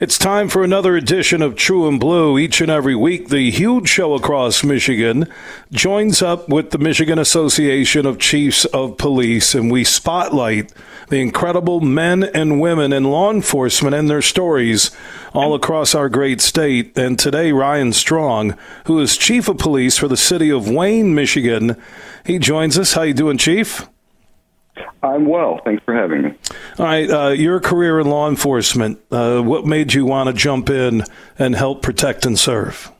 It's time for another edition of True and Blue. Each and every week, the huge show across Michigan joins up with the Michigan Association of Chiefs of Police, and we spotlight the incredible men and women in law enforcement and their stories all across our great state. And today, Ryan Strong, who is Chief of Police for the city of Wayne, Michigan, he joins us. How you doing, Chief? I'm well. Thanks for having me. All right. Uh, your career in law enforcement, uh, what made you want to jump in and help protect and serve?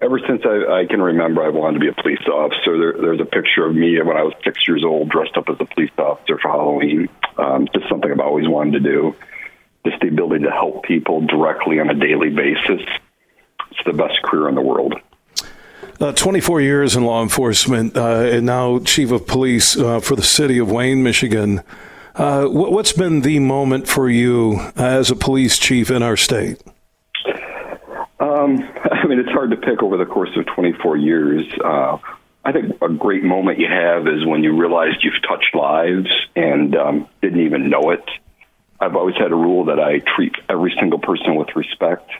Ever since I, I can remember, I wanted to be a police officer. There, there's a picture of me when I was six years old, dressed up as a police officer for Halloween. Um, just something I've always wanted to do. Just the ability to help people directly on a daily basis. It's the best career in the world. Uh, 24 years in law enforcement, uh, and now chief of police uh, for the city of Wayne, Michigan. Uh, what's been the moment for you as a police chief in our state? Um, I mean, it's hard to pick over the course of 24 years. Uh, I think a great moment you have is when you realized you've touched lives and um, didn't even know it. I've always had a rule that I treat every single person with respect.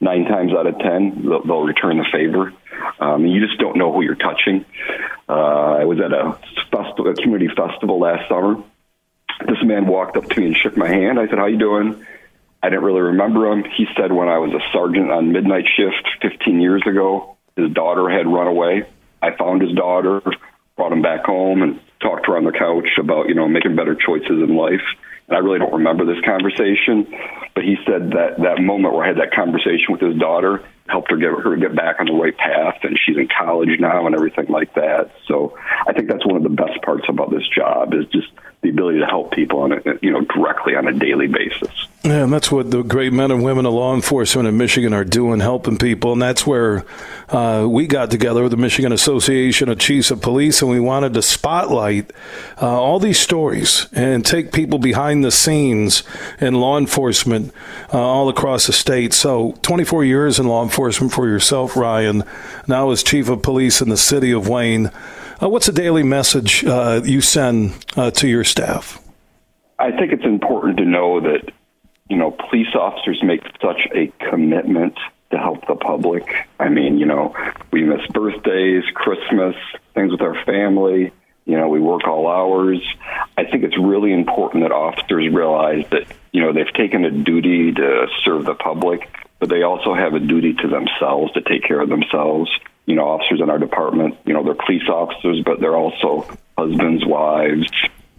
Nine times out of ten, they'll, they'll return the favor. Um, you just don't know who you're touching. Uh, I was at a, festival, a community festival last summer. This man walked up to me and shook my hand. I said, "How you doing?" I didn't really remember him. He said when I was a sergeant on midnight shift 15 years ago, his daughter had run away. I found his daughter, brought him back home, and talked her on the couch about you know making better choices in life. And I really don't remember this conversation, but he said that that moment where I had that conversation with his daughter helped her get her get back on the right path, and she's in college now and everything like that. So I think that's one of the best parts about this job is just the ability to help people on it, you know, directly on a daily basis. Yeah, and that's what the great men and women of law enforcement in Michigan are doing, helping people. And that's where uh, we got together with the Michigan Association of Chiefs of Police, and we wanted to spotlight uh, all these stories and take people behind the scenes in law enforcement uh, all across the state. So, 24 years in law enforcement for yourself, Ryan, now as Chief of Police in the city of Wayne. Uh, what's a daily message uh, you send uh, to your staff? I think it's important to know that you know police officers make such a commitment to help the public. I mean, you know, we miss birthdays, Christmas, things with our family. You know, we work all hours. I think it's really important that officers realize that you know they've taken a duty to serve the public, but they also have a duty to themselves to take care of themselves you know, officers in our department, you know, they're police officers, but they're also husbands, wives,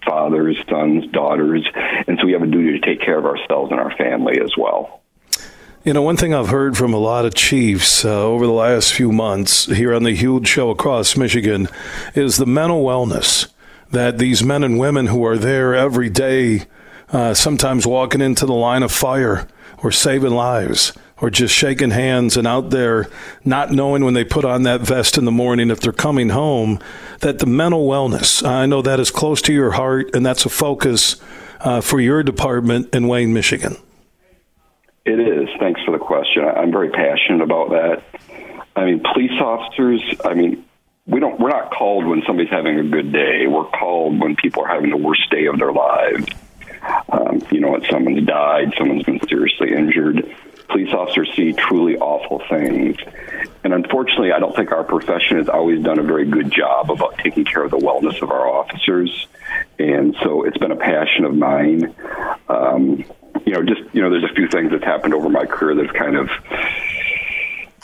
fathers, sons, daughters. And so we have a duty to take care of ourselves and our family as well. You know, one thing I've heard from a lot of chiefs uh, over the last few months here on the huge show across Michigan is the mental wellness that these men and women who are there every day, uh, sometimes walking into the line of fire or saving lives, or just shaking hands and out there not knowing when they put on that vest in the morning if they're coming home that the mental wellness i know that is close to your heart and that's a focus uh, for your department in wayne michigan. It is. Thanks for the question. I'm very passionate about that. I mean police officers i mean we don't we're not called when somebody's having a good day. We're called when people are having the worst day of their lives um, you know, when someone's died, someone's been seriously injured police officers see truly awful things. And unfortunately, I don't think our profession has always done a very good job about taking care of the wellness of our officers. And so it's been a passion of mine. Um, you know, just, you know, there's a few things that's happened over my career that have kind of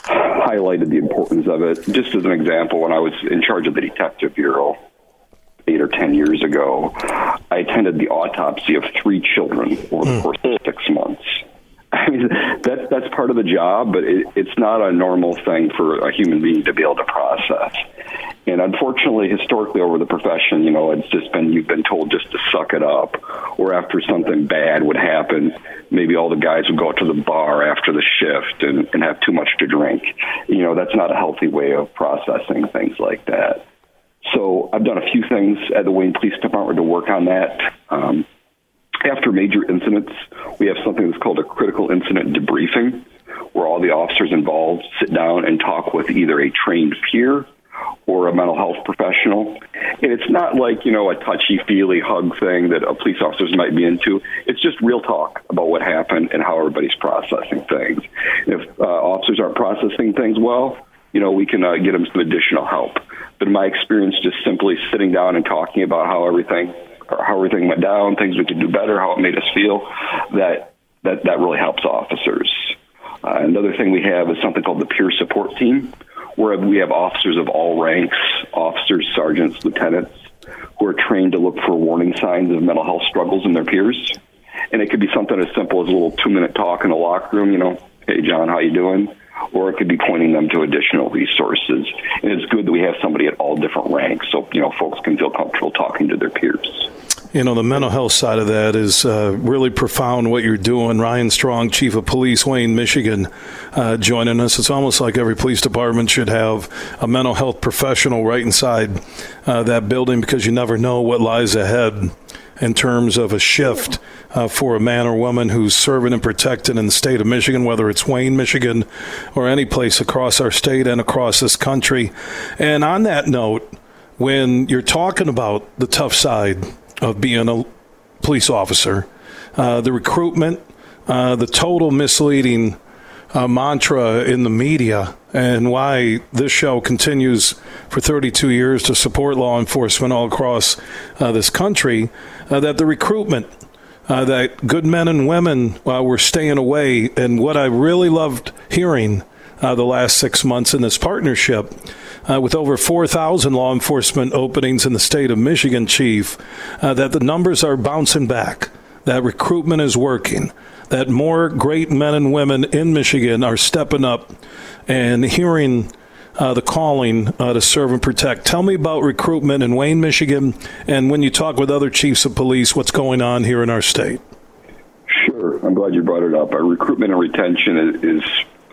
highlighted the importance of it. Just as an example, when I was in charge of the detective bureau, or ten years ago, I attended the autopsy of three children over the hmm. course of six months. I mean, that's that's part of the job, but it, it's not a normal thing for a human being to be able to process. And unfortunately, historically over the profession, you know, it's just been you've been told just to suck it up, or after something bad would happen, maybe all the guys would go out to the bar after the shift and, and have too much to drink. You know, that's not a healthy way of processing things like that. So I've done a few things at the Wayne Police Department to work on that. Um, after major incidents, we have something that's called a critical incident debriefing, where all the officers involved sit down and talk with either a trained peer or a mental health professional. And it's not like, you know, a touchy feely hug thing that a police officers might be into. It's just real talk about what happened and how everybody's processing things. If uh, officers aren't processing things well, you know, we can uh, get them some additional help. In my experience, just simply sitting down and talking about how everything, how everything went down, things we could do better, how it made us feel, that that that really helps officers. Uh, another thing we have is something called the peer support team, where we have officers of all ranks, officers, sergeants, lieutenants, who are trained to look for warning signs of mental health struggles in their peers. And it could be something as simple as a little two-minute talk in a locker room. You know, hey John, how you doing? Or it could be pointing them to additional resources. And it's good that we have somebody at all different ranks, so you know folks can feel comfortable talking to their peers you know, the mental health side of that is uh, really profound what you're doing. Ryan Strong, Chief of Police, Wayne, Michigan, uh, joining us. It's almost like every police department should have a mental health professional right inside uh, that building because you never know what lies ahead in terms of a shift uh, for a man or woman who's serving and protecting in the state of Michigan, whether it's Wayne, Michigan, or any place across our state and across this country. And on that note, when you're talking about the tough side of being a police officer. Uh, the recruitment, uh, the total misleading uh, mantra in the media, and why this show continues for 32 years to support law enforcement all across uh, this country, uh, that the recruitment. Uh, that good men and women were staying away. And what I really loved hearing the last six months in this partnership uh, with over 4,000 law enforcement openings in the state of Michigan, Chief, uh, that the numbers are bouncing back, that recruitment is working, that more great men and women in Michigan are stepping up and hearing. Uh, the calling uh, to serve and protect. Tell me about recruitment in Wayne, Michigan, and when you talk with other chiefs of police, what's going on here in our state? Sure. I'm glad you brought it up. Our recruitment and retention is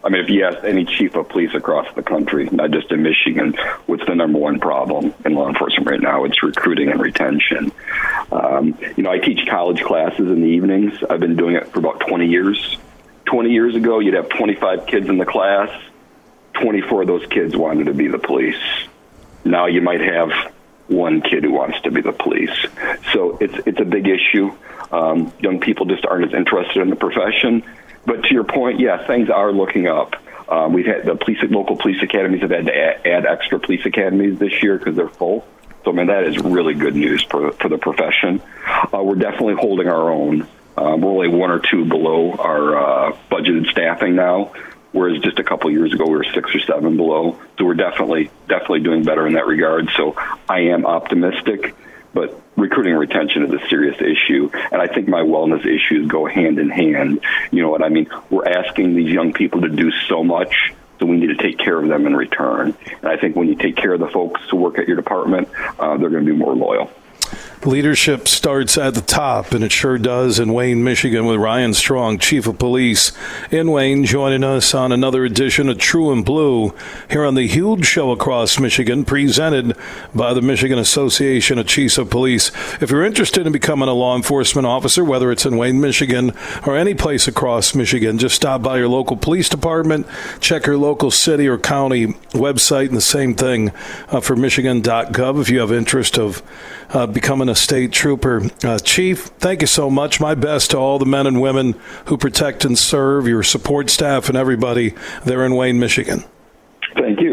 I mean, if you ask any chief of police across the country, not just in Michigan, what's the number one problem in law enforcement right now? It's recruiting and retention. Um, you know, I teach college classes in the evenings. I've been doing it for about 20 years. 20 years ago, you'd have 25 kids in the class. 24 of those kids wanted to be the police. Now you might have one kid who wants to be the police. So it's it's a big issue. Um, young people just aren't as interested in the profession but to your point, yeah, things are looking up. Um, we've had the police, local police academies have had to add, add extra police academies this year because they're full. So, I mean, that is really good news for, for the profession. Uh, we're definitely holding our own. Um, we're only one or two below our uh, budgeted staffing now, whereas just a couple years ago we were six or seven below. So we're definitely definitely doing better in that regard. So I am optimistic, but recruiting retention is a serious issue. And I think my wellness issues go hand in hand. You know what I mean? We're asking these young people to do so much. So we need to take care of them in return. And I think when you take care of the folks who work at your department, uh, they're going to be more loyal. Leadership starts at the top, and it sure does in Wayne, Michigan, with Ryan Strong, Chief of Police in Wayne, joining us on another edition of True and Blue here on the huge show across Michigan, presented by the Michigan Association of Chiefs of Police. If you're interested in becoming a law enforcement officer, whether it's in Wayne, Michigan, or any place across Michigan, just stop by your local police department, check your local city or county website, and the same thing uh, for Michigan.gov if you have interest of uh, becoming a state trooper. Uh, Chief, thank you so much. My best to all the men and women who protect and serve, your support staff, and everybody there in Wayne, Michigan. Thank you.